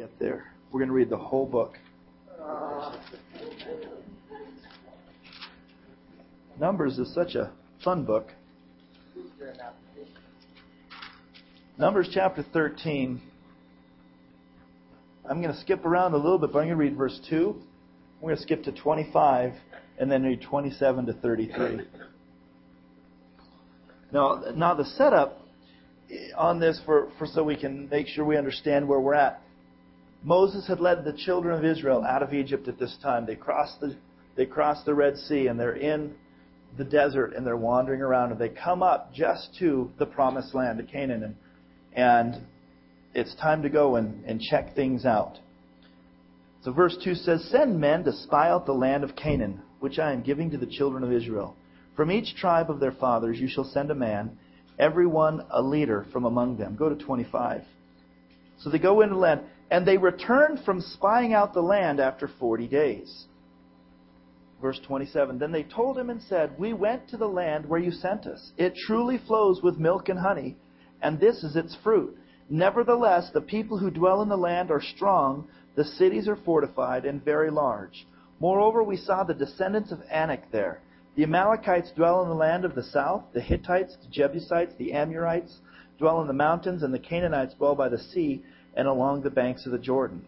get there. We're going to read the whole book. Numbers is such a fun book. Numbers chapter 13. I'm going to skip around a little bit, but I'm going to read verse 2. I'm going to skip to 25 and then read 27 to 33. Now, now the setup on this for, for so we can make sure we understand where we're at. Moses had led the children of Israel out of Egypt at this time. They crossed the they crossed the Red Sea and they're in the desert and they're wandering around and they come up just to the promised land, to Canaan, and, and it's time to go and, and check things out. So verse 2 says, Send men to spy out the land of Canaan, which I am giving to the children of Israel. From each tribe of their fathers you shall send a man, every one a leader from among them. Go to 25. So they go into the land, and they returned from spying out the land after 40 days. Verse 27 Then they told him and said, We went to the land where you sent us. It truly flows with milk and honey, and this is its fruit. Nevertheless, the people who dwell in the land are strong, the cities are fortified and very large. Moreover, we saw the descendants of Anak there. The Amalekites dwell in the land of the south, the Hittites, the Jebusites, the Amorites dwell in the mountains, and the Canaanites dwell by the sea and along the banks of the Jordan.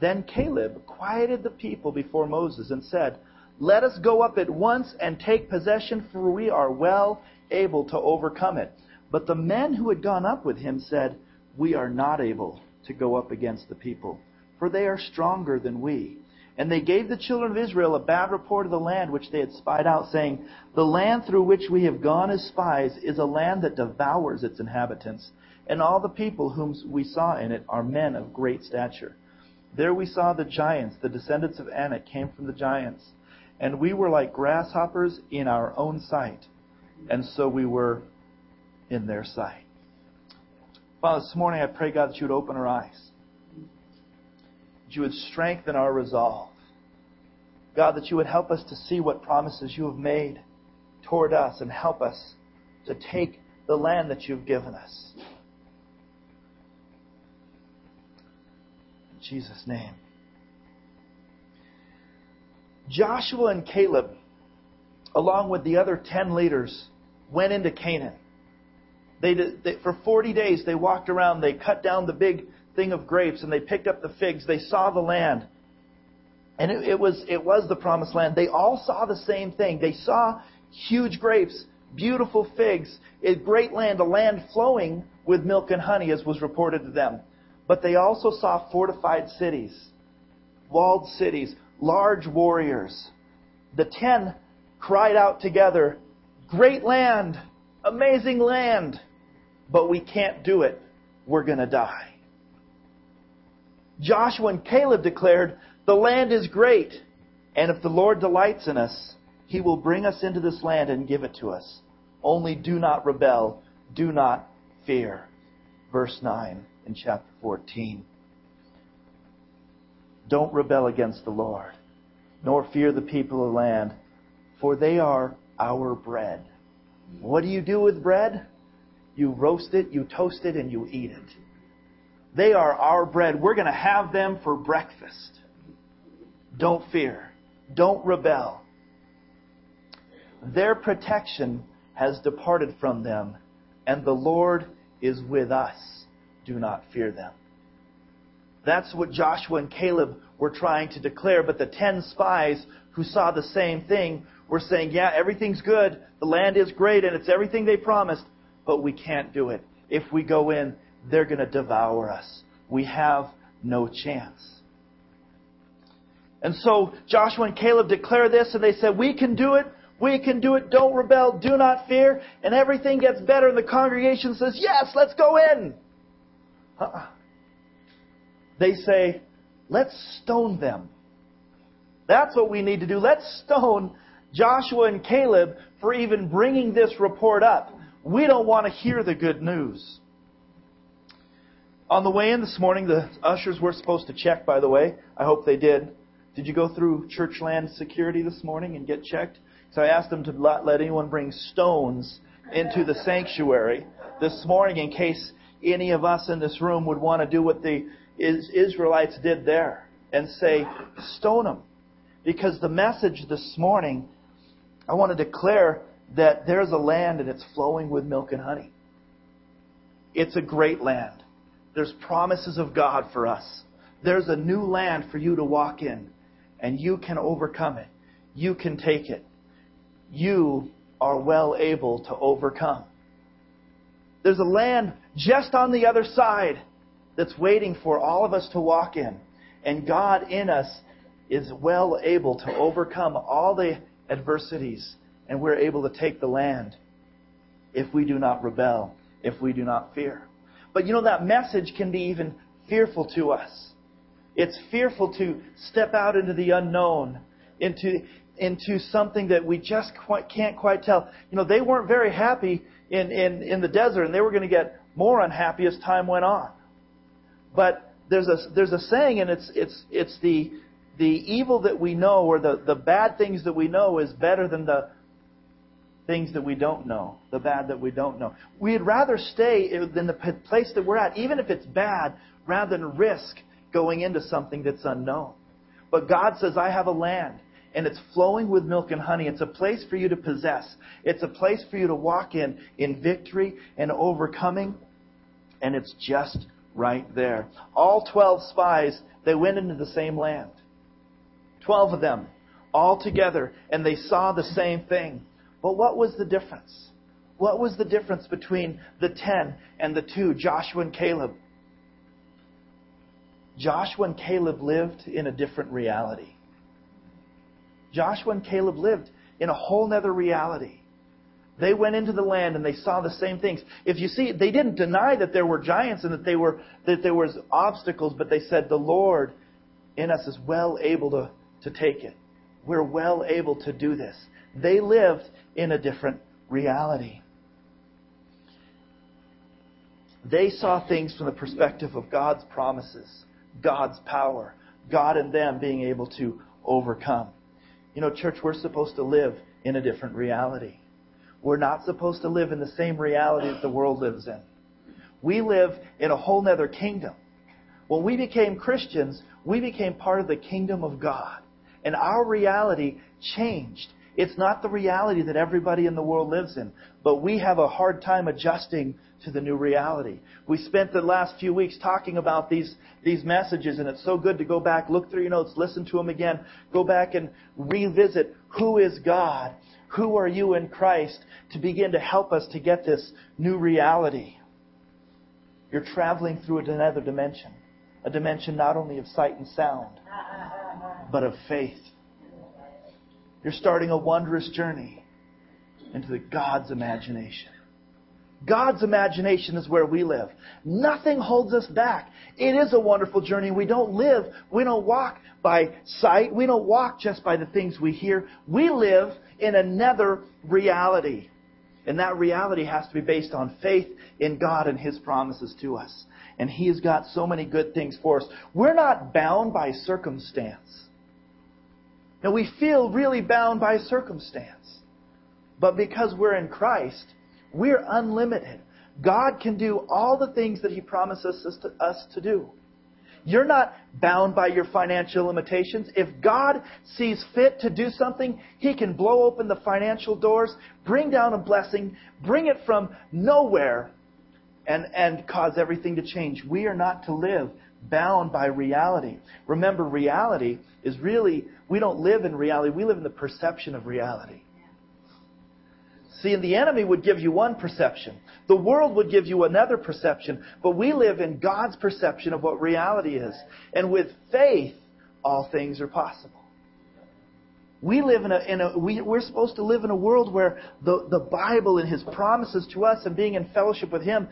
Then Caleb quieted the people before Moses and said, let us go up at once and take possession, for we are well able to overcome it. But the men who had gone up with him said, We are not able to go up against the people, for they are stronger than we. And they gave the children of Israel a bad report of the land which they had spied out, saying, The land through which we have gone as spies is a land that devours its inhabitants, and all the people whom we saw in it are men of great stature. There we saw the giants, the descendants of Anak came from the giants and we were like grasshoppers in our own sight, and so we were in their sight. Father, this morning I pray, God, that you would open our eyes, that you would strengthen our resolve. God, that you would help us to see what promises you have made toward us and help us to take the land that you've given us. Jesus' name. Joshua and Caleb, along with the other 10 leaders, went into Canaan. They, they, for 40 days, they walked around, they cut down the big thing of grapes, and they picked up the figs. They saw the land. And it, it, was, it was the promised land. They all saw the same thing. They saw huge grapes, beautiful figs, a great land, a land flowing with milk and honey, as was reported to them. But they also saw fortified cities, walled cities, large warriors. The ten cried out together, Great land, amazing land, but we can't do it. We're going to die. Joshua and Caleb declared, The land is great, and if the Lord delights in us, he will bring us into this land and give it to us. Only do not rebel, do not fear. Verse 9 in chapter 14. Don't rebel against the Lord, nor fear the people of the land, for they are our bread. What do you do with bread? You roast it, you toast it, and you eat it. They are our bread. We're going to have them for breakfast. Don't fear. Don't rebel. Their protection has departed from them, and the Lord is with us. Do not fear them. That's what Joshua and Caleb were trying to declare. But the ten spies who saw the same thing were saying, yeah, everything's good. The land is great and it's everything they promised, but we can't do it. If we go in, they're going to devour us. We have no chance. And so Joshua and Caleb declare this and they said, we can do it. We can do it. Don't rebel. Do not fear. And everything gets better. And the congregation says, yes, let's go in. Uh-uh they say, let's stone them. That's what we need to do. Let's stone Joshua and Caleb for even bringing this report up. We don't want to hear the good news. On the way in this morning, the ushers were supposed to check, by the way. I hope they did. Did you go through Churchland security this morning and get checked? So I asked them to not let anyone bring stones into the sanctuary this morning in case any of us in this room would want to do what the Israelites did there and say, stone them. Because the message this morning, I want to declare that there's a land and it's flowing with milk and honey. It's a great land. There's promises of God for us. There's a new land for you to walk in, and you can overcome it. You can take it. You are well able to overcome. There's a land just on the other side that's waiting for all of us to walk in. And God in us is well able to overcome all the adversities, and we're able to take the land if we do not rebel, if we do not fear. But you know, that message can be even fearful to us. It's fearful to step out into the unknown, into, into something that we just quite, can't quite tell. You know, they weren't very happy in, in, in the desert, and they were going to get more unhappy as time went on. But there's a, there's a saying, and it's, it's, it's the, the evil that we know, or the, the bad things that we know, is better than the things that we don't know, the bad that we don't know. We'd rather stay in the place that we're at, even if it's bad, rather than risk going into something that's unknown. But God says, I have a land, and it's flowing with milk and honey. It's a place for you to possess. It's a place for you to walk in, in victory and overcoming, and it's just right there. All 12 spies, they went into the same land. 12 of them, all together, and they saw the same thing. But what was the difference? What was the difference between the 10 and the 2, Joshua and Caleb? Joshua and Caleb lived in a different reality. Joshua and Caleb lived in a whole other reality. They went into the land and they saw the same things. If you see, they didn't deny that there were giants and that they were that there was obstacles, but they said the Lord in us is well able to, to take it. We're well able to do this. They lived in a different reality. They saw things from the perspective of God's promises, God's power, God and them being able to overcome. You know, church, we're supposed to live in a different reality. We're not supposed to live in the same reality that the world lives in. We live in a whole other kingdom. When we became Christians, we became part of the kingdom of God. And our reality changed. It's not the reality that everybody in the world lives in, but we have a hard time adjusting to the new reality. We spent the last few weeks talking about these, these messages, and it's so good to go back, look through your notes, listen to them again, go back and revisit who is God, who are you in Christ, to begin to help us to get this new reality. You're traveling through another dimension, a dimension not only of sight and sound, but of faith. You're starting a wondrous journey into the God's imagination. God's imagination is where we live. Nothing holds us back. It is a wonderful journey. We don't live, we don't walk by sight. We don't walk just by the things we hear. We live in another reality. And that reality has to be based on faith in God and His promises to us. And He has got so many good things for us. We're not bound by circumstance. Now, we feel really bound by circumstance. But because we're in Christ, we're unlimited. God can do all the things that He promises us to, us to do. You're not bound by your financial limitations. If God sees fit to do something, He can blow open the financial doors, bring down a blessing, bring it from nowhere, and, and cause everything to change. We are not to live bound by reality. Remember, reality is really, we don't live in reality, we live in the perception of reality. See, and the enemy would give you one perception. The world would give you another perception. But we live in God's perception of what reality is. And with faith, all things are possible. We live in a, in a we, we're supposed to live in a world where the, the Bible and His promises to us and being in fellowship with Him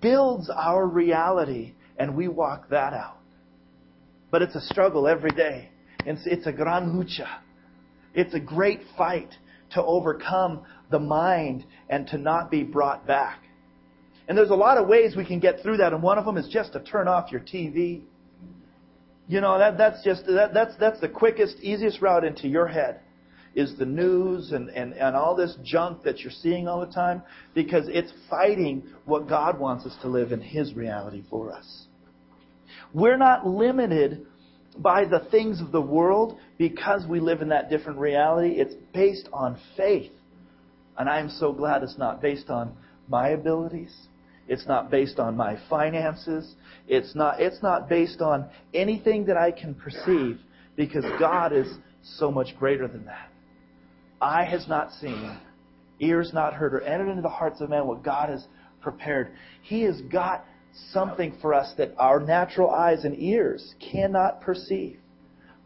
builds our reality and we walk that out. But it's a struggle every day. It's, it's a gran lucha. It's a great fight to overcome the mind and to not be brought back. And there's a lot of ways we can get through that, and one of them is just to turn off your TV. You know, that, that's just that, that's that's the quickest, easiest route into your head is the news and, and, and all this junk that you're seeing all the time because it's fighting what God wants us to live in His reality for us. We're not limited by the things of the world because we live in that different reality. It's based on faith. And I am so glad it's not based on my abilities. It's not based on my finances. It's not, it's not based on anything that I can perceive because God is so much greater than that. Eye has not seen, ears not heard, or entered into the hearts of men what God has prepared. He has got something for us that our natural eyes and ears cannot perceive.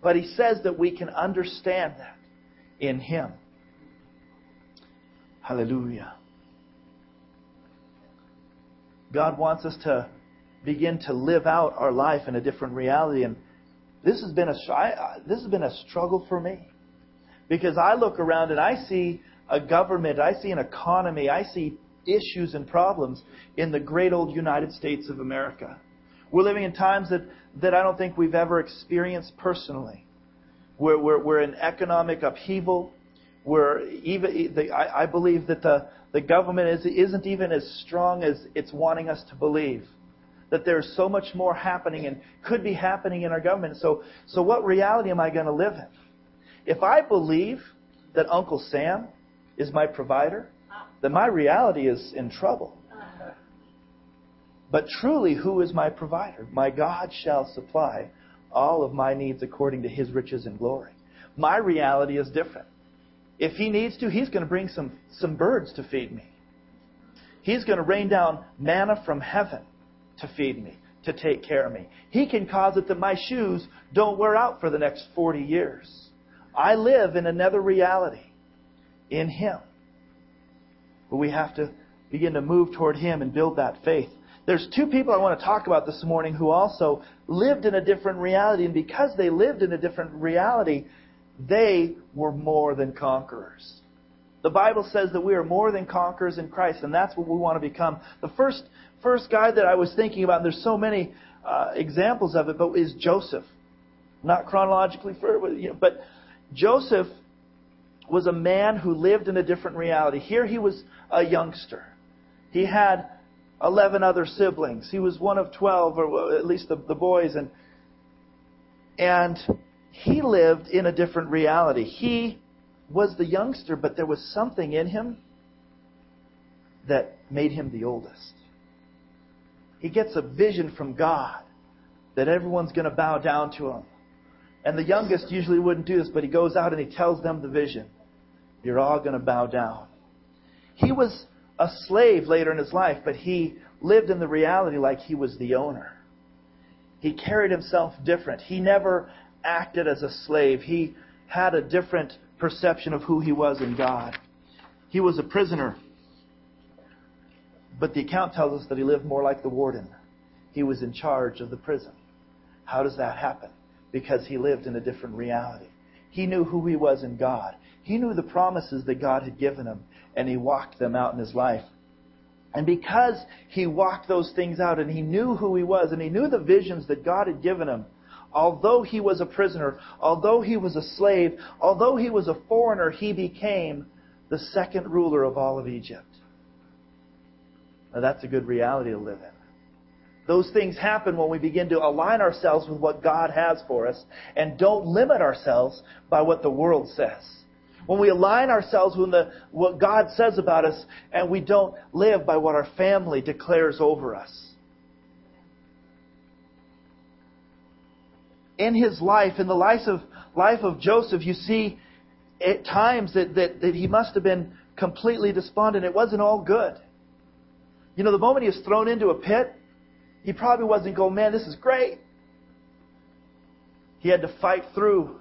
But He says that we can understand that in Him. Hallelujah. God wants us to begin to live out our life in a different reality. And this has been a this has been a struggle for me because I look around and I see a government, I see an economy, I see issues and problems in the great old United States of America. We're living in times that, that I don't think we've ever experienced personally. We're, we're, we're in economic upheaval. We're even, I, I believe that the, the government is, isn't even as strong as it's wanting us to believe. That there's so much more happening and could be happening in our government. So, so what reality am I going to live in? If I believe that Uncle Sam is my provider, then my reality is in trouble. But truly, who is my provider? My God shall supply all of my needs according to his riches and glory. My reality is different. If he needs to, he's going to bring some, some birds to feed me. He's going to rain down manna from heaven to feed me, to take care of me. He can cause it that my shoes don't wear out for the next 40 years. I live in another reality in Him. But we have to begin to move toward Him and build that faith. There's two people I want to talk about this morning who also lived in a different reality, and because they lived in a different reality, they were more than conquerors. The Bible says that we are more than conquerors in Christ, and that's what we want to become. The first first guy that I was thinking about, and there's so many uh, examples of it, but is Joseph. Not chronologically, but Joseph was a man who lived in a different reality. Here he was a youngster. He had 11 other siblings. He was one of 12, or at least the, the boys, and and he lived in a different reality. He was the youngster, but there was something in him that made him the oldest. He gets a vision from God that everyone's going to bow down to him. And the youngest usually wouldn't do this, but he goes out and he tells them the vision. You're all going to bow down. He was a slave later in his life, but he lived in the reality like he was the owner. He carried himself different. He never acted as a slave. He had a different perception of who he was in God. He was a prisoner, but the account tells us that he lived more like the warden. He was in charge of the prison. How does that happen? Because he lived in a different reality. He knew who he was in God. He knew the promises that God had given him, and he walked them out in his life. And because he walked those things out and he knew who he was and he knew the visions that God had given him, although he was a prisoner, although he was a slave, although he was a foreigner, he became the second ruler of all of Egypt. Now that's a good reality to live in. Those things happen when we begin to align ourselves with what God has for us and don't limit ourselves by what the world says. When we align ourselves with the, what God says about us and we don't live by what our family declares over us. In his life, in the life of, life of Joseph, you see at times that, that, that he must have been completely despondent. It wasn't all good. You know, the moment he was thrown into a pit, he probably wasn't going, man, this is great. He had to fight through,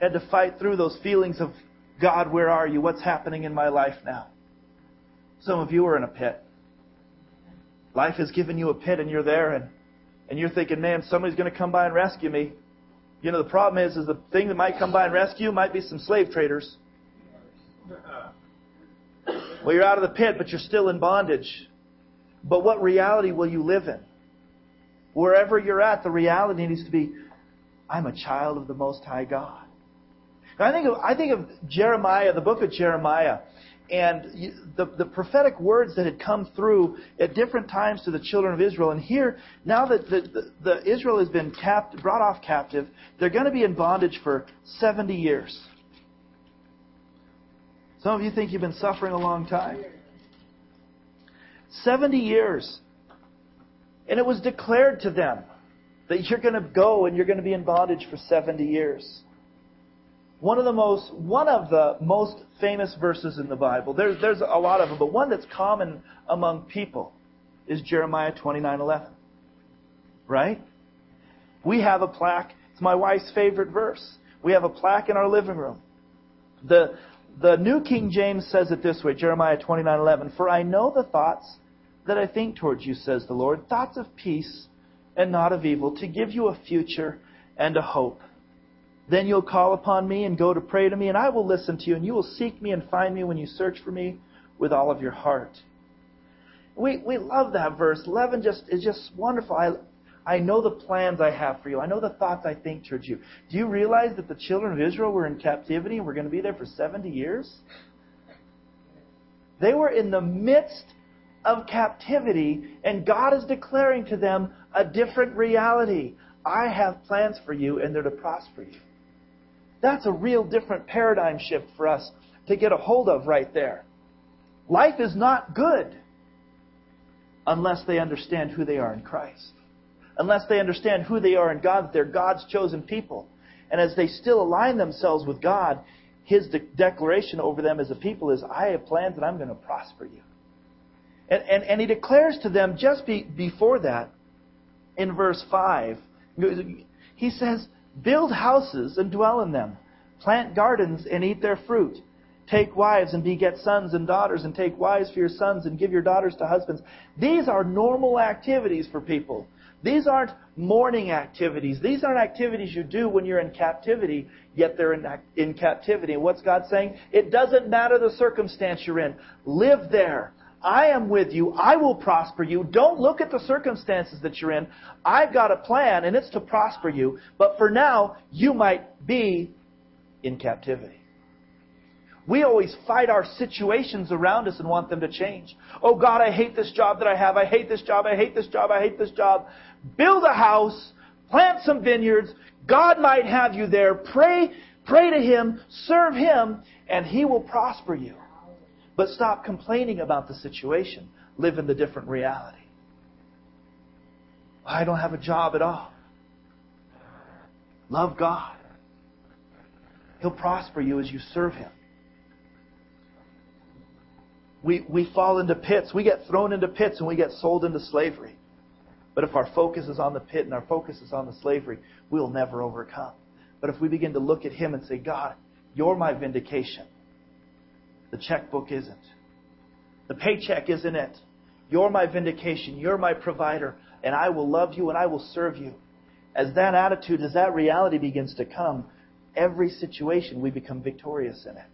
had to fight through those feelings of God, where are you? What's happening in my life now? Some of you are in a pit. Life has given you a pit and you're there and, and you're thinking, man, somebody's going to come by and rescue me. You know, the problem is, is the thing that might come by and rescue might be some slave traders. Well, you're out of the pit, but you're still in bondage. But what reality will you live in? Wherever you're at, the reality needs to be, I'm a child of the Most High God. I think of, I think of Jeremiah, the book of Jeremiah. And the, the prophetic words that had come through at different times to the children of Israel. And here, now that the, the, the Israel has been capt, brought off captive, they're going to be in bondage for 70 years. Some of you think you've been suffering a long time. 70 years. And it was declared to them that you're going to go and you're going to be in bondage for 70 years. One of the most one of the most famous verses in the Bible. There's there's a lot of them, but one that's common among people is Jeremiah 29:11. Right? We have a plaque. It's my wife's favorite verse. We have a plaque in our living room. The the New King James says it this way, Jeremiah 29:11, "For I know the thoughts that I think towards you," says the Lord, "thoughts of peace and not of evil, to give you a future and a hope." Then you'll call upon me and go to pray to me, and I will listen to you, and you will seek me and find me when you search for me with all of your heart. We, we love that verse. 11 just is just wonderful. I, I know the plans I have for you. I know the thoughts I think towards you. Do you realize that the children of Israel were in captivity and were going to be there for 70 years? They were in the midst of captivity, and God is declaring to them a different reality. I have plans for you, and they're to prosper you. That's a real different paradigm shift for us to get a hold of right there. Life is not good unless they understand who they are in Christ. Unless they understand who they are in God, that they're God's chosen people. And as they still align themselves with God, His de- declaration over them as a people is, I have plans and I'm going to prosper you. And, and, and He declares to them just be, before that, in verse 5, He says, Build houses and dwell in them. Plant gardens and eat their fruit. Take wives and beget sons and daughters, and take wives for your sons and give your daughters to husbands. These are normal activities for people. These aren't mourning activities. These aren't activities you do when you're in captivity, yet they're in, in captivity. And what's God saying? It doesn't matter the circumstance you're in. Live there. I am with you. I will prosper you. Don't look at the circumstances that you're in. I've got a plan, and it's to prosper you. But for now, you might be in captivity. We always fight our situations around us and want them to change. Oh God, I hate this job that I have. I hate this job. I hate this job. I hate this job. Build a house. Plant some vineyards. God might have you there. Pray, pray to Him. Serve Him, and He will prosper you. But stop complaining about the situation. Live in the different reality. I don't have a job at all. Love God. He'll prosper you as you serve Him. We, we fall into pits. We get thrown into pits and we get sold into slavery. But if our focus is on the pit and our focus is on the slavery, we'll never overcome. But if we begin to look at Him and say, God, you're my vindication. The checkbook isn't. The paycheck isn't it. You're my vindication. You're my provider. And I will love you and I will serve you. As that attitude, as that reality begins to come, every situation we become victorious in it.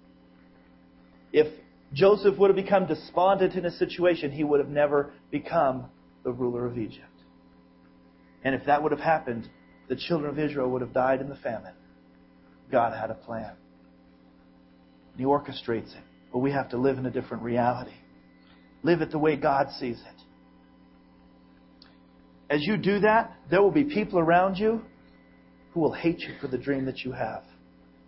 If Joseph would have become despondent in a situation, he would have never become the ruler of Egypt. And if that would have happened, the children of Israel would have died in the famine. God had a plan. He orchestrates it. But we have to live in a different reality. Live it the way God sees it. As you do that, there will be people around you who will hate you for the dream that you have,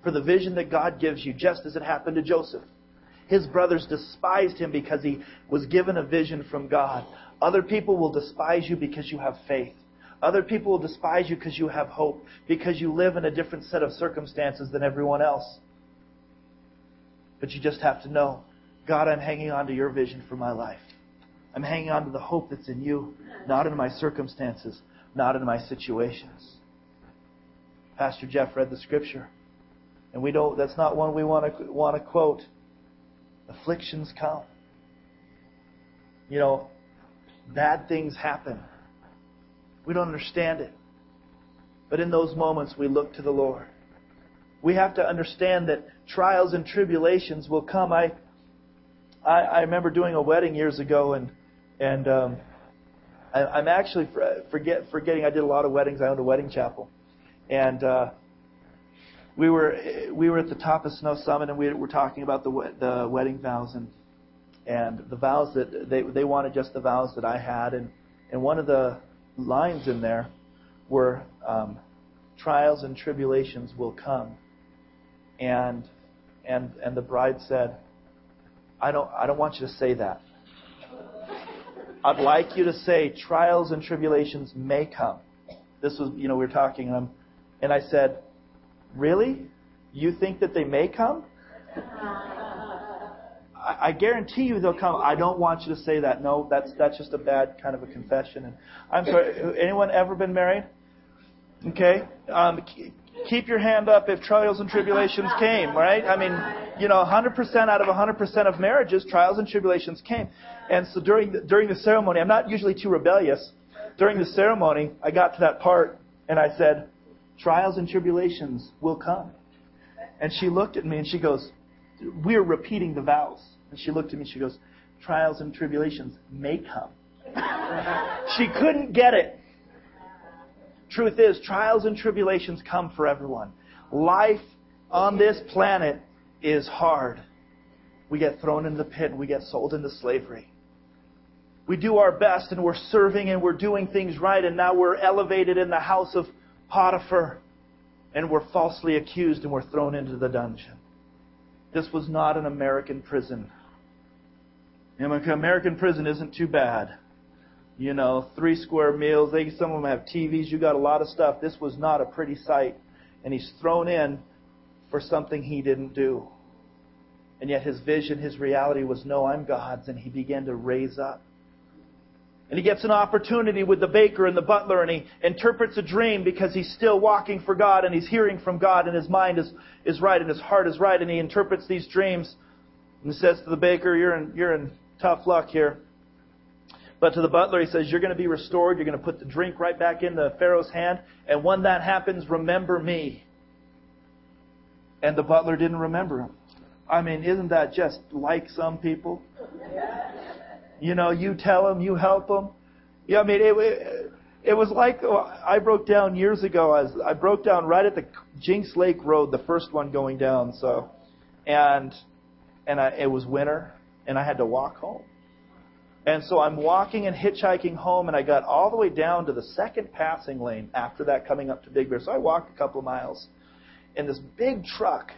for the vision that God gives you, just as it happened to Joseph. His brothers despised him because he was given a vision from God. Other people will despise you because you have faith. Other people will despise you because you have hope, because you live in a different set of circumstances than everyone else. But you just have to know God, I'm hanging on to your vision for my life. I'm hanging on to the hope that's in you, not in my circumstances, not in my situations. Pastor Jeff read the scripture, and we don't. That's not one we want to want to quote. Afflictions come. You know, bad things happen. We don't understand it, but in those moments we look to the Lord we have to understand that trials and tribulations will come. I, I, I remember doing a wedding years ago, and and um, I, I'm actually forget, forgetting. I did a lot of weddings. I owned a wedding chapel, and uh, we were we were at the top of Snow Summit and we were talking about the the wedding vows and and the vows that they they wanted just the vows that I had and and one of the lines in there were um, trials and tribulations will come and and and the bride said I don't I don't want you to say that I'd like you to say trials and tribulations may come this was you know we were talking and, I'm, and I said Really? You think that they may come? I, guarantee you they'll come. I don't want you to say that. No, that's that's just a bad kind of a confession. And I'm sorry. Anyone ever been married? Okay. Um, keep your hand up if trials and tribulations came, right? I mean, you know, 100% out of 100% of marriages, trials and tribulations came. And so during the, during the ceremony, I'm not usually too rebellious. During the ceremony, I got to that part and I said, Trials and tribulations will come. And she looked at me and she goes, We're repeating the vows. And she looked at me and she goes, Trials and tribulations may come. she couldn't get it. Truth is, trials and tribulations come for everyone. Life on this planet is hard. We get thrown in the pit and we get sold into slavery. We do our best and we're serving and we're doing things right and now we're elevated in the house of Potiphar and we're falsely accused and we're thrown into the dungeon. This was not an American prison. American prison isn't too bad. You know, three square meals. They, some of them have TVs. You got a lot of stuff. This was not a pretty sight. And he's thrown in for something he didn't do. And yet his vision, his reality was, no, I'm God's. And he began to raise up. And he gets an opportunity with the baker and the butler, and he interprets a dream because he's still walking for God and he's hearing from God, and his mind is, is right and his heart is right, and he interprets these dreams. And says to the baker, You're in, you're in tough luck here. But to the butler, he says, You're going to be restored. You're going to put the drink right back in the Pharaoh's hand. And when that happens, remember me. And the butler didn't remember him. I mean, isn't that just like some people? You know, you tell them, you help them. Yeah, I mean, it, it, it was like oh, I broke down years ago. As I broke down right at the Jenks Lake Road, the first one going down. So, and and I, it was winter, and I had to walk home. And so I'm walking and hitchhiking home, and I got all the way down to the second passing lane after that, coming up to Big Bear. So I walked a couple of miles, and this big truck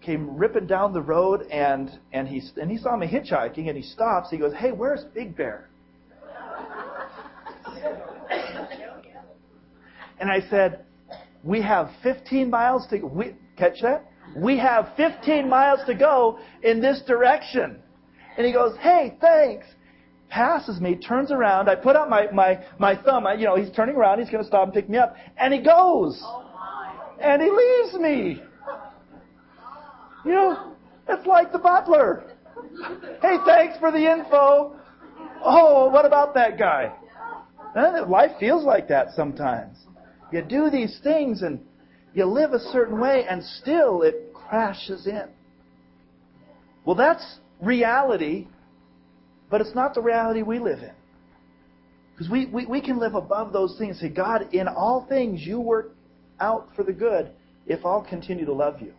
came ripping down the road and and he and he saw me hitchhiking and he stops. He goes, "Hey, where's Big Bear?" and I said, "We have 15 miles to catch that. We have 15 miles to go in this direction." And he goes, "Hey, thanks." Passes me, turns around. I put out my my my thumb. I, you know, he's turning around. He's going to stop and pick me up, and he goes, oh, and he leaves me. You know, it's like the butler. Hey, thanks for the info. Oh, what about that guy? Life feels like that sometimes. You do these things and you live a certain way and still it crashes in. Well, that's reality, but it's not the reality we live in. Because we, we, we can live above those things say, God, in all things you work out for the good if I'll continue to love you.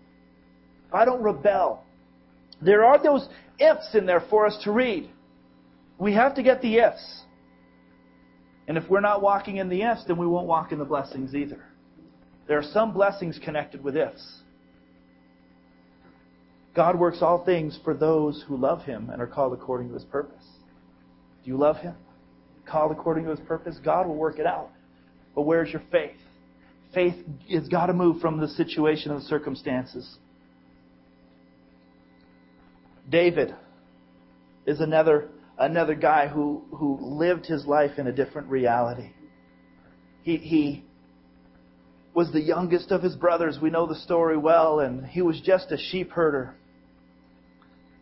If I don't rebel. There are those ifs in there for us to read. We have to get the ifs. And if we're not walking in the ifs, then we won't walk in the blessings either. There are some blessings connected with ifs. God works all things for those who love Him and are called according to His purpose. Do you love Him? Called according to His purpose? God will work it out. But where's your faith? Faith has got to move from the situation and the circumstances. David is another another guy who, who lived his life in a different reality. He, he was the youngest of his brothers. We know the story well, and he was just a sheep herder.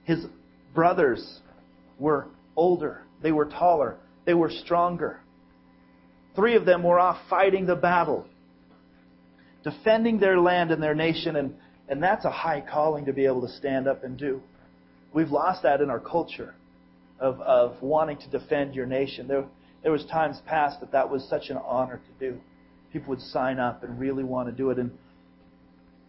His brothers were older, they were taller, they were stronger. Three of them were off fighting the battle, defending their land and their nation, and, and that's a high calling to be able to stand up and do. We've lost that in our culture of, of wanting to defend your nation. There, there was times past that that was such an honor to do. People would sign up and really want to do it. And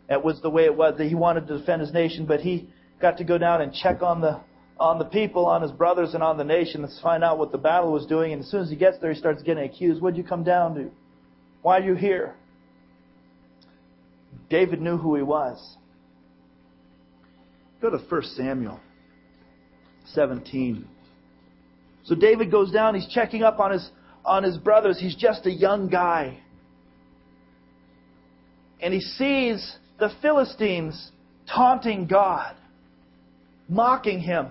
It was the way it was that he wanted to defend his nation, but he got to go down and check on the on the people, on his brothers, and on the nation to find out what the battle was doing. And as soon as he gets there, he starts getting accused. What'd you come down to? Why are you here? David knew who he was. Go to 1 Samuel 17. So David goes down, he's checking up on his on his brothers. He's just a young guy. And he sees the Philistines taunting God, mocking him,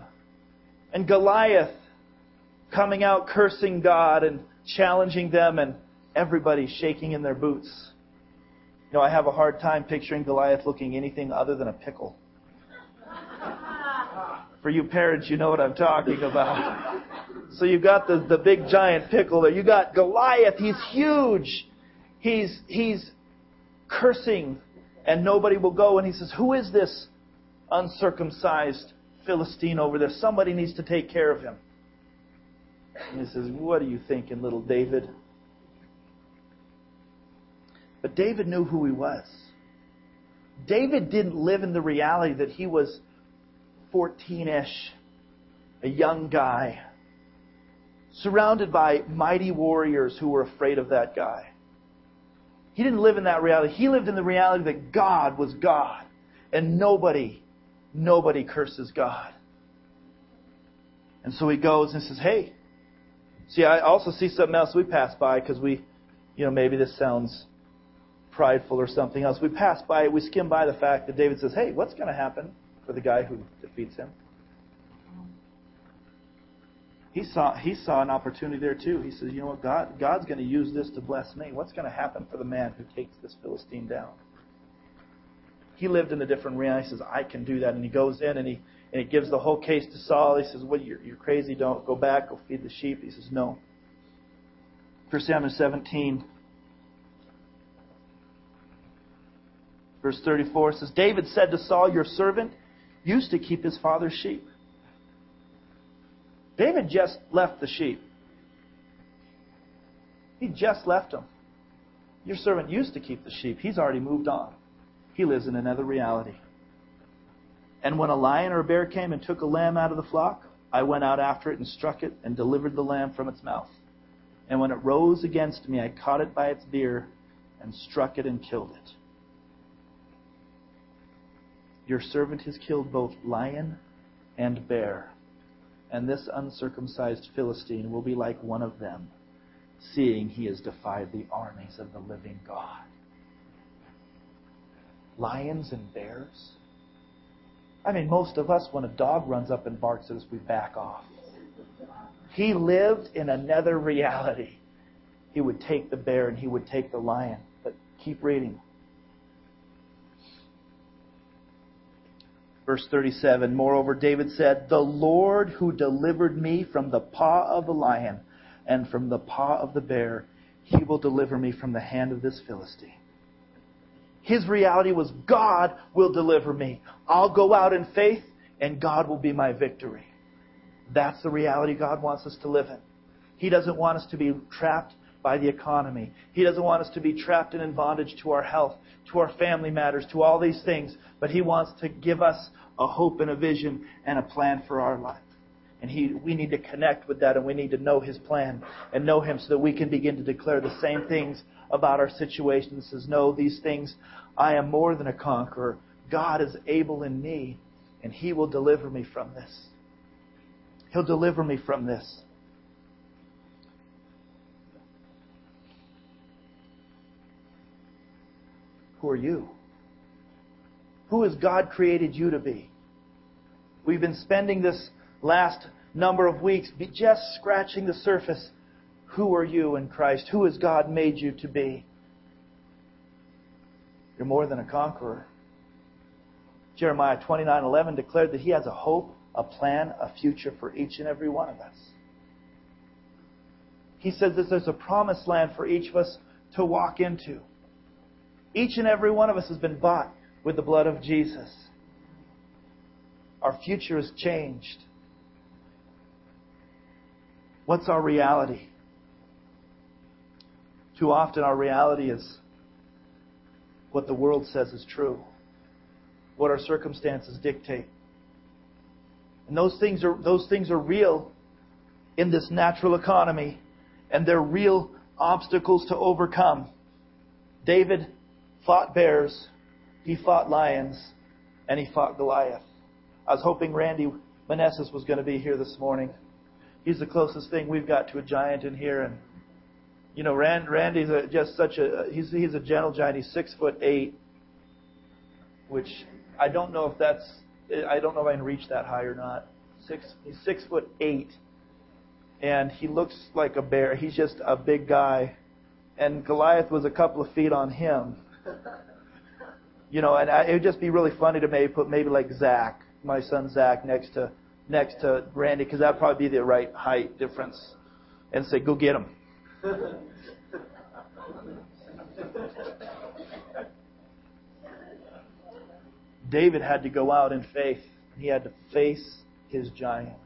and Goliath coming out cursing God and challenging them and everybody shaking in their boots. You know, I have a hard time picturing Goliath looking anything other than a pickle. For you parents, you know what I'm talking about. So you've got the, the big giant pickle there. You got Goliath. He's huge. He's, he's cursing and nobody will go. And he says, who is this uncircumcised Philistine over there? Somebody needs to take care of him. And he says, what are you thinking, little David? But David knew who he was. David didn't live in the reality that he was 14 ish, a young guy, surrounded by mighty warriors who were afraid of that guy. He didn't live in that reality. He lived in the reality that God was God. And nobody, nobody curses God. And so he goes and says, Hey, see, I also see something else we pass by because we, you know, maybe this sounds prideful or something else. We pass by it, we skim by the fact that David says, Hey, what's going to happen for the guy who defeats him? He saw he saw an opportunity there too. He says, you know what, God God's going to use this to bless me. What's going to happen for the man who takes this Philistine down? He lived in a different reality. He says, I can do that, and he goes in and he and he gives the whole case to Saul. He says, What you're, you're crazy? Don't go back. Go feed the sheep. He says, No. 1 Samuel 17, verse 34 says, David said to Saul, Your servant used to keep his father's sheep. David just left the sheep. He just left them. Your servant used to keep the sheep. He's already moved on. He lives in another reality. And when a lion or a bear came and took a lamb out of the flock, I went out after it and struck it and delivered the lamb from its mouth. And when it rose against me, I caught it by its beard and struck it and killed it. Your servant has killed both lion and bear and this uncircumcised Philistine will be like one of them, seeing he has defied the armies of the living God. Lions and bears? I mean, most of us, when a dog runs up and barks at us, we back off. He lived in another reality. He would take the bear and he would take the lion. But keep reading. Verse 37 Moreover, David said, The Lord who delivered me from the paw of the lion and from the paw of the bear, he will deliver me from the hand of this Philistine. His reality was, God will deliver me. I'll go out in faith, and God will be my victory. That's the reality God wants us to live in. He doesn't want us to be trapped by the economy. He doesn't want us to be trapped and in bondage to our health, to our family matters, to all these things. But He wants to give us a hope and a vision and a plan for our life. And he, we need to connect with that and we need to know His plan and know Him so that we can begin to declare the same things about our situation. It says, No, these things, I am more than a conqueror. God is able in me and He will deliver me from this. He'll deliver me from this. Who are you? Who has God created you to be? We've been spending this last number of weeks just scratching the surface. Who are you in Christ? Who has God made you to be? You're more than a conqueror. Jeremiah 29:11 declared that he has a hope, a plan, a future for each and every one of us. He says that there's a promised land for each of us to walk into. Each and every one of us has been bought with the blood of Jesus. Our future is changed. What's our reality? Too often, our reality is what the world says is true. what our circumstances dictate. And those things are those things are real in this natural economy and they're real obstacles to overcome. David fought bears, he fought lions, and he fought Goliath. I was hoping Randy Manessis was going to be here this morning. He's the closest thing we've got to a giant in here, and you know, Rand, Randy's a, just such a he's he's a gentle giant. He's six foot eight, which I don't know if that's I don't know if I can reach that high or not. Six he's six foot eight, and he looks like a bear. He's just a big guy, and Goliath was a couple of feet on him. You know, and I, it would just be really funny to maybe put maybe like Zach, my son Zach, next to next to Randy, because that'd probably be the right height difference, and say, "Go get him." David had to go out in faith. He had to face his giants.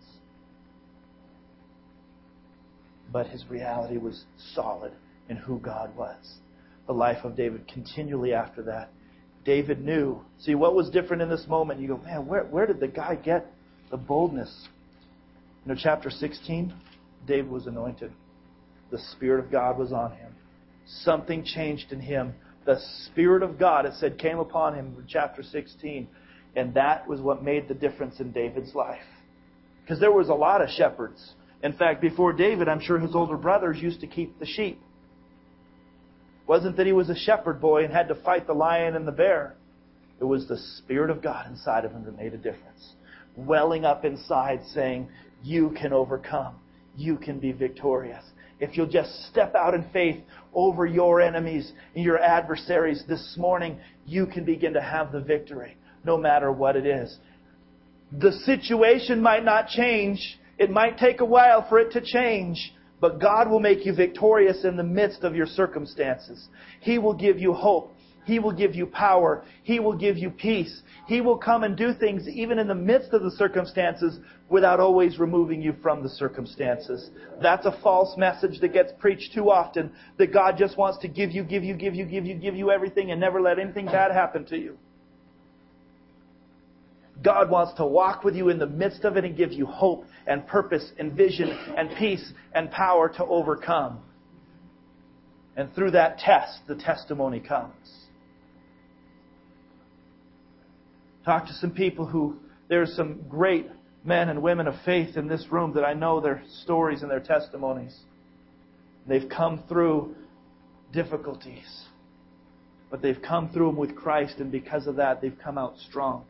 But his reality was solid in who God was. The life of David continually after that. David knew. See, what was different in this moment? You go, man, where, where did the guy get the boldness? You know, chapter 16, David was anointed. The Spirit of God was on him. Something changed in him. The Spirit of God, it said, came upon him in chapter 16. And that was what made the difference in David's life. Because there was a lot of shepherds. In fact, before David, I'm sure his older brothers used to keep the sheep. Wasn't that he was a shepherd boy and had to fight the lion and the bear. It was the Spirit of God inside of him that made a difference. Welling up inside saying, You can overcome. You can be victorious if you'll just step out in faith over your enemies and your adversaries this morning, you can begin to have the victory, no matter what it is. The situation might not change. It might take a while for it to change, but God will make you victorious in the midst of your circumstances. He will give you hope. He will give you power. He will give you peace. He will come and do things even in the midst of the circumstances without always removing you from the circumstances. That's a false message that gets preached too often that God just wants to give you, give you, give you, give you, give you everything and never let anything bad happen to you. God wants to walk with you in the midst of it and give you hope and purpose and vision and peace and power to overcome. And through that test, the testimony comes. Talk to some people who, there's some great men and women of faith in this room that I know their stories and their testimonies. They've come through difficulties, but they've come through them with Christ, and because of that, they've come out strong.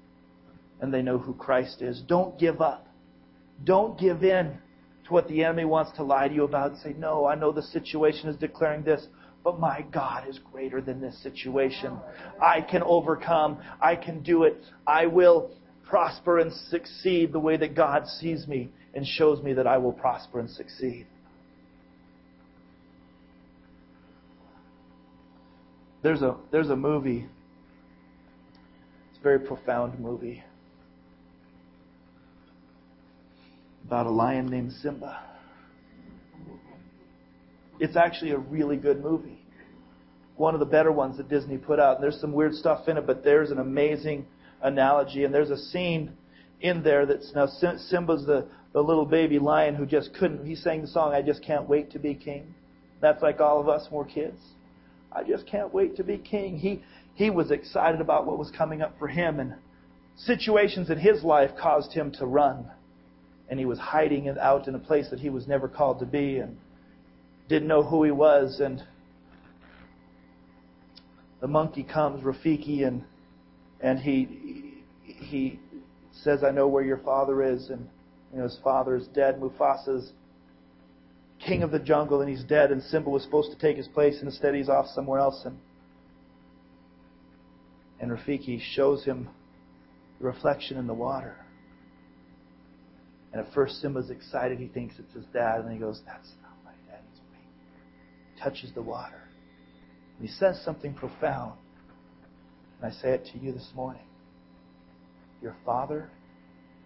And they know who Christ is. Don't give up. Don't give in to what the enemy wants to lie to you about and say, No, I know the situation is declaring this. But my God is greater than this situation. I can overcome. I can do it. I will prosper and succeed the way that God sees me and shows me that I will prosper and succeed. There's a, there's a movie. It's a very profound movie about a lion named Simba. It's actually a really good movie. One of the better ones that Disney put out. And there's some weird stuff in it, but there's an amazing analogy. And there's a scene in there that's now Simba's the, the little baby lion who just couldn't. He sang the song, I just can't wait to be king. That's like all of us, more kids. I just can't wait to be king. He, he was excited about what was coming up for him, and situations in his life caused him to run. And he was hiding out in a place that he was never called to be. And didn't know who he was, and the monkey comes, Rafiki, and and he he says, "I know where your father is," and you know his father is dead. Mufasa's king of the jungle, and he's dead. And Simba was supposed to take his place, and instead he's off somewhere else. And and Rafiki shows him the reflection in the water. And at first Simba's excited. He thinks it's his dad, and he goes, "That's touches the water. And he says something profound. And I say it to you this morning. Your Father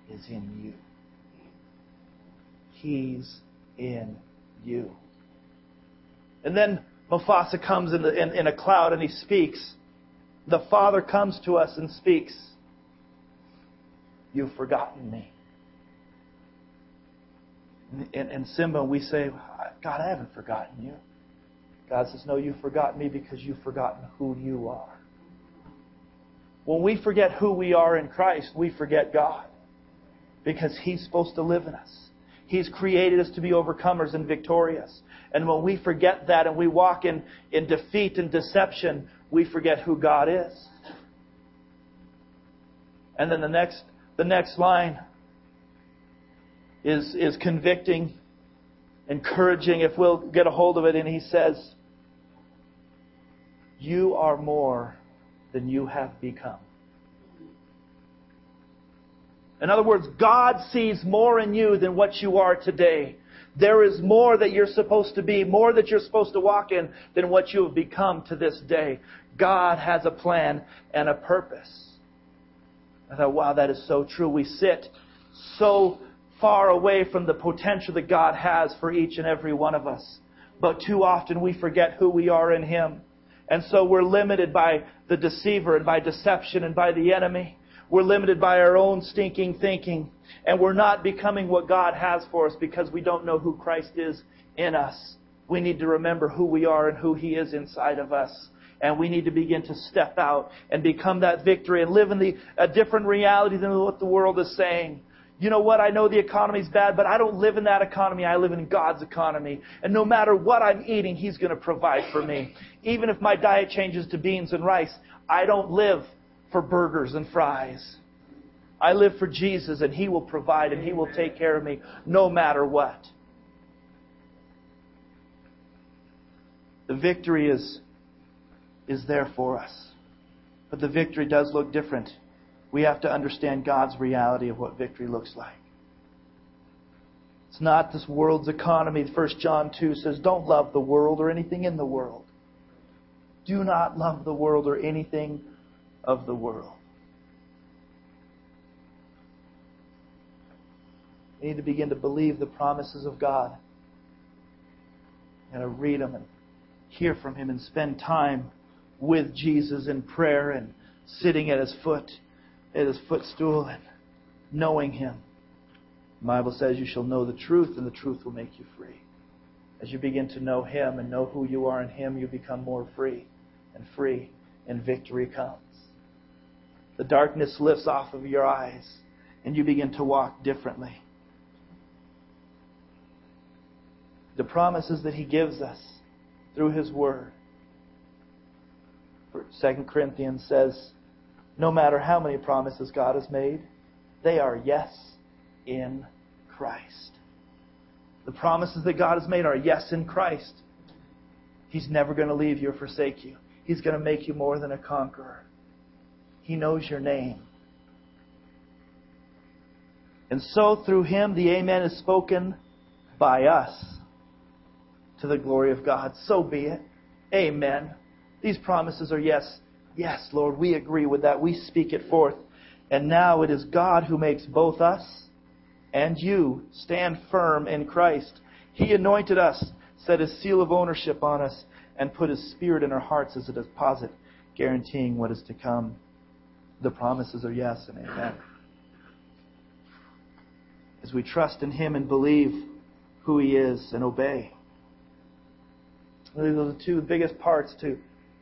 is in you. He's in you. And then Mufasa comes in, the, in, in a cloud and he speaks. The Father comes to us and speaks. you've forgotten me. And, and Simba, we say, God, I haven't forgotten you. God says, No, you've forgotten me because you've forgotten who you are. When we forget who we are in Christ, we forget God because He's supposed to live in us. He's created us to be overcomers and victorious. And when we forget that and we walk in, in defeat and deception, we forget who God is. And then the next, the next line is, is convicting, encouraging, if we'll get a hold of it. And he says, You are more than you have become. In other words, God sees more in you than what you are today. There is more that you're supposed to be, more that you're supposed to walk in than what you have become to this day. God has a plan and a purpose. I thought, wow, that is so true. We sit so far away from the potential that God has for each and every one of us. But too often we forget who we are in Him. And so we're limited by the deceiver and by deception and by the enemy. We're limited by our own stinking thinking. And we're not becoming what God has for us because we don't know who Christ is in us. We need to remember who we are and who He is inside of us. And we need to begin to step out and become that victory and live in the, a different reality than what the world is saying. You know what? I know the economy's bad, but I don't live in that economy. I live in God's economy. And no matter what I'm eating, He's going to provide for me. Even if my diet changes to beans and rice, I don't live for burgers and fries. I live for Jesus and He will provide and He will take care of me no matter what. The victory is, is there for us. But the victory does look different. We have to understand God's reality of what victory looks like. It's not this world's economy. 1 John 2 says, Don't love the world or anything in the world. Do not love the world or anything of the world. We need to begin to believe the promises of God and to read them and hear from Him and spend time with Jesus in prayer and sitting at His foot, at His footstool and knowing Him. The Bible says you shall know the truth and the truth will make you free. As you begin to know Him and know who you are in Him, you become more free and free and victory comes. The darkness lifts off of your eyes and you begin to walk differently. the promises that He gives us through His Word. 2 Corinthians says, no matter how many promises God has made, they are yes in Christ. The promises that God has made are yes in Christ. He's never going to leave you or forsake you. He's going to make you more than a conqueror. He knows your name. And so through him the Amen is spoken by us to the glory of God. So be it. Amen. These promises are yes. Yes, Lord, we agree with that. We speak it forth. And now it is God who makes both us and you stand firm in Christ. He anointed us, set his seal of ownership on us, and put his spirit in our hearts as a deposit, guaranteeing what is to come. The promises are yes and amen. As we trust in him and believe who he is and obey. Those are the two biggest parts to,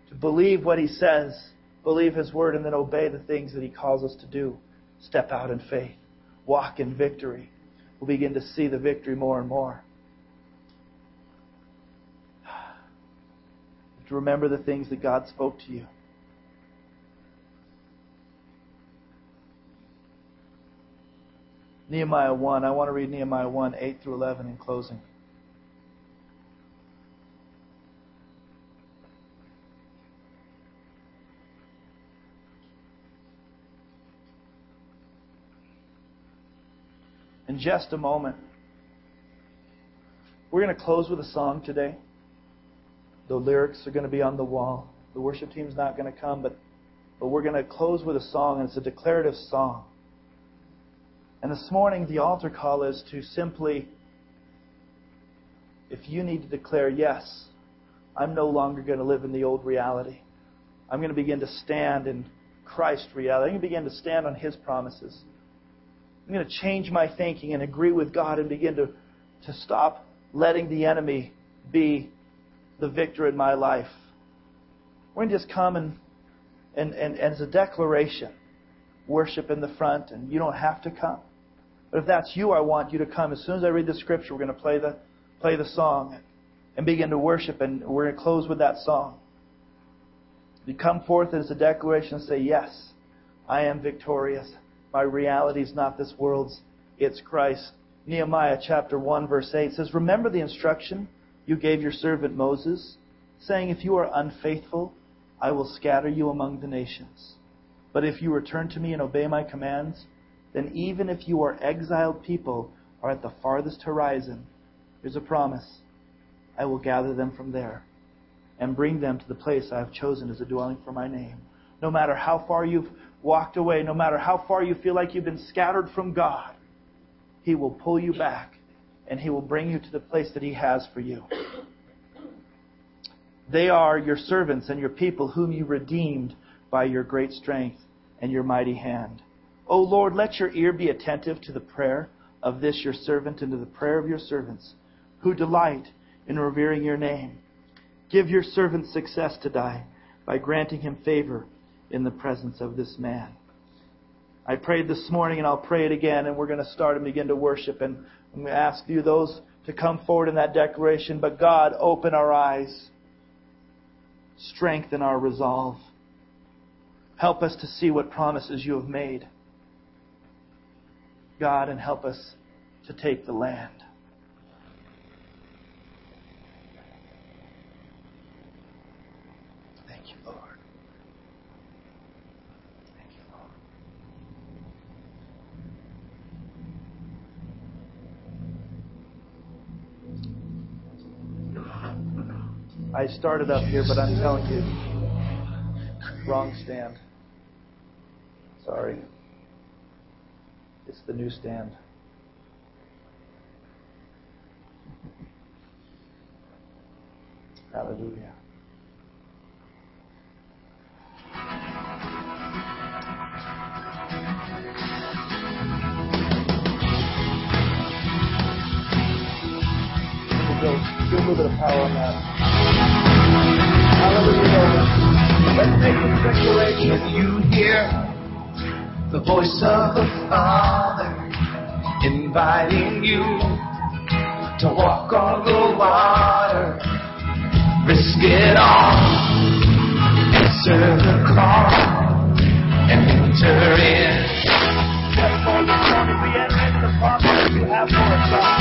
to believe what He says, believe His Word, and then obey the things that He calls us to do. Step out in faith, walk in victory. We'll begin to see the victory more and more. To remember the things that God spoke to you. Nehemiah 1. I want to read Nehemiah 1, 8 through 11 in closing. In just a moment. We're going to close with a song today. The lyrics are going to be on the wall. The worship team's not going to come, but, but we're going to close with a song, and it's a declarative song. And this morning, the altar call is to simply, if you need to declare, yes, I'm no longer going to live in the old reality. I'm going to begin to stand in Christ's reality. I'm going to begin to stand on His promises. I'm going to change my thinking and agree with God and begin to, to stop letting the enemy be the victor in my life. We're going to just come and, and, and, and as a declaration, worship in the front, and you don't have to come. But if that's you, I want you to come. As soon as I read the scripture, we're going to play the, play the song and begin to worship, and we're going to close with that song. You come forth as a declaration and say, Yes, I am victorious. My reality is not this world's, it's Christ. Nehemiah chapter 1, verse 8 says, Remember the instruction you gave your servant Moses, saying, If you are unfaithful, I will scatter you among the nations. But if you return to me and obey my commands, then even if you are exiled people or at the farthest horizon, here's a promise I will gather them from there and bring them to the place I have chosen as a dwelling for my name. No matter how far you've walked away, no matter how far you feel like you've been scattered from God, He will pull you back and He will bring you to the place that He has for you. They are your servants and your people whom you redeemed by your great strength and your mighty hand. O Lord, let your ear be attentive to the prayer of this your servant and to the prayer of your servants who delight in revering your name. Give your servant success today by granting him favor in the presence of this man. I prayed this morning and I'll pray it again, and we're going to start and begin to worship. And I'm going to ask you, those to come forward in that declaration. But God, open our eyes, strengthen our resolve. Help us to see what promises you have made. God, and help us to take the land. I started up here, but I'm telling you, wrong stand. Sorry. It's the new stand. Hallelujah. We'll go, give a little bit of power on that. Hallelujah. Let's make this declaration. You hear the voice of the Father inviting you to walk on the water. Risk it all. Answer the call and enter in. That's all the morning we enter into the promise you have for us,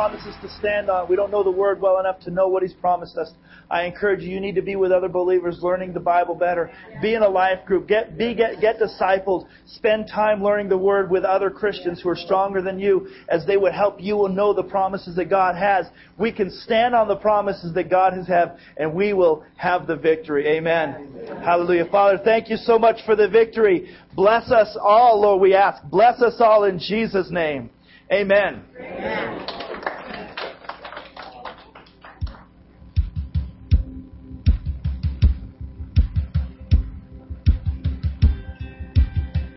promises to stand on. We don't know the Word well enough to know what He's promised us. I encourage you, you need to be with other believers, learning the Bible better. Be in a life group. Get, be, get, get discipled. Spend time learning the Word with other Christians who are stronger than you as they would help you know the promises that God has. We can stand on the promises that God has had and we will have the victory. Amen. Amen. Hallelujah. Father, thank you so much for the victory. Bless us all, Lord, we ask. Bless us all in Jesus' name. Amen. Amen.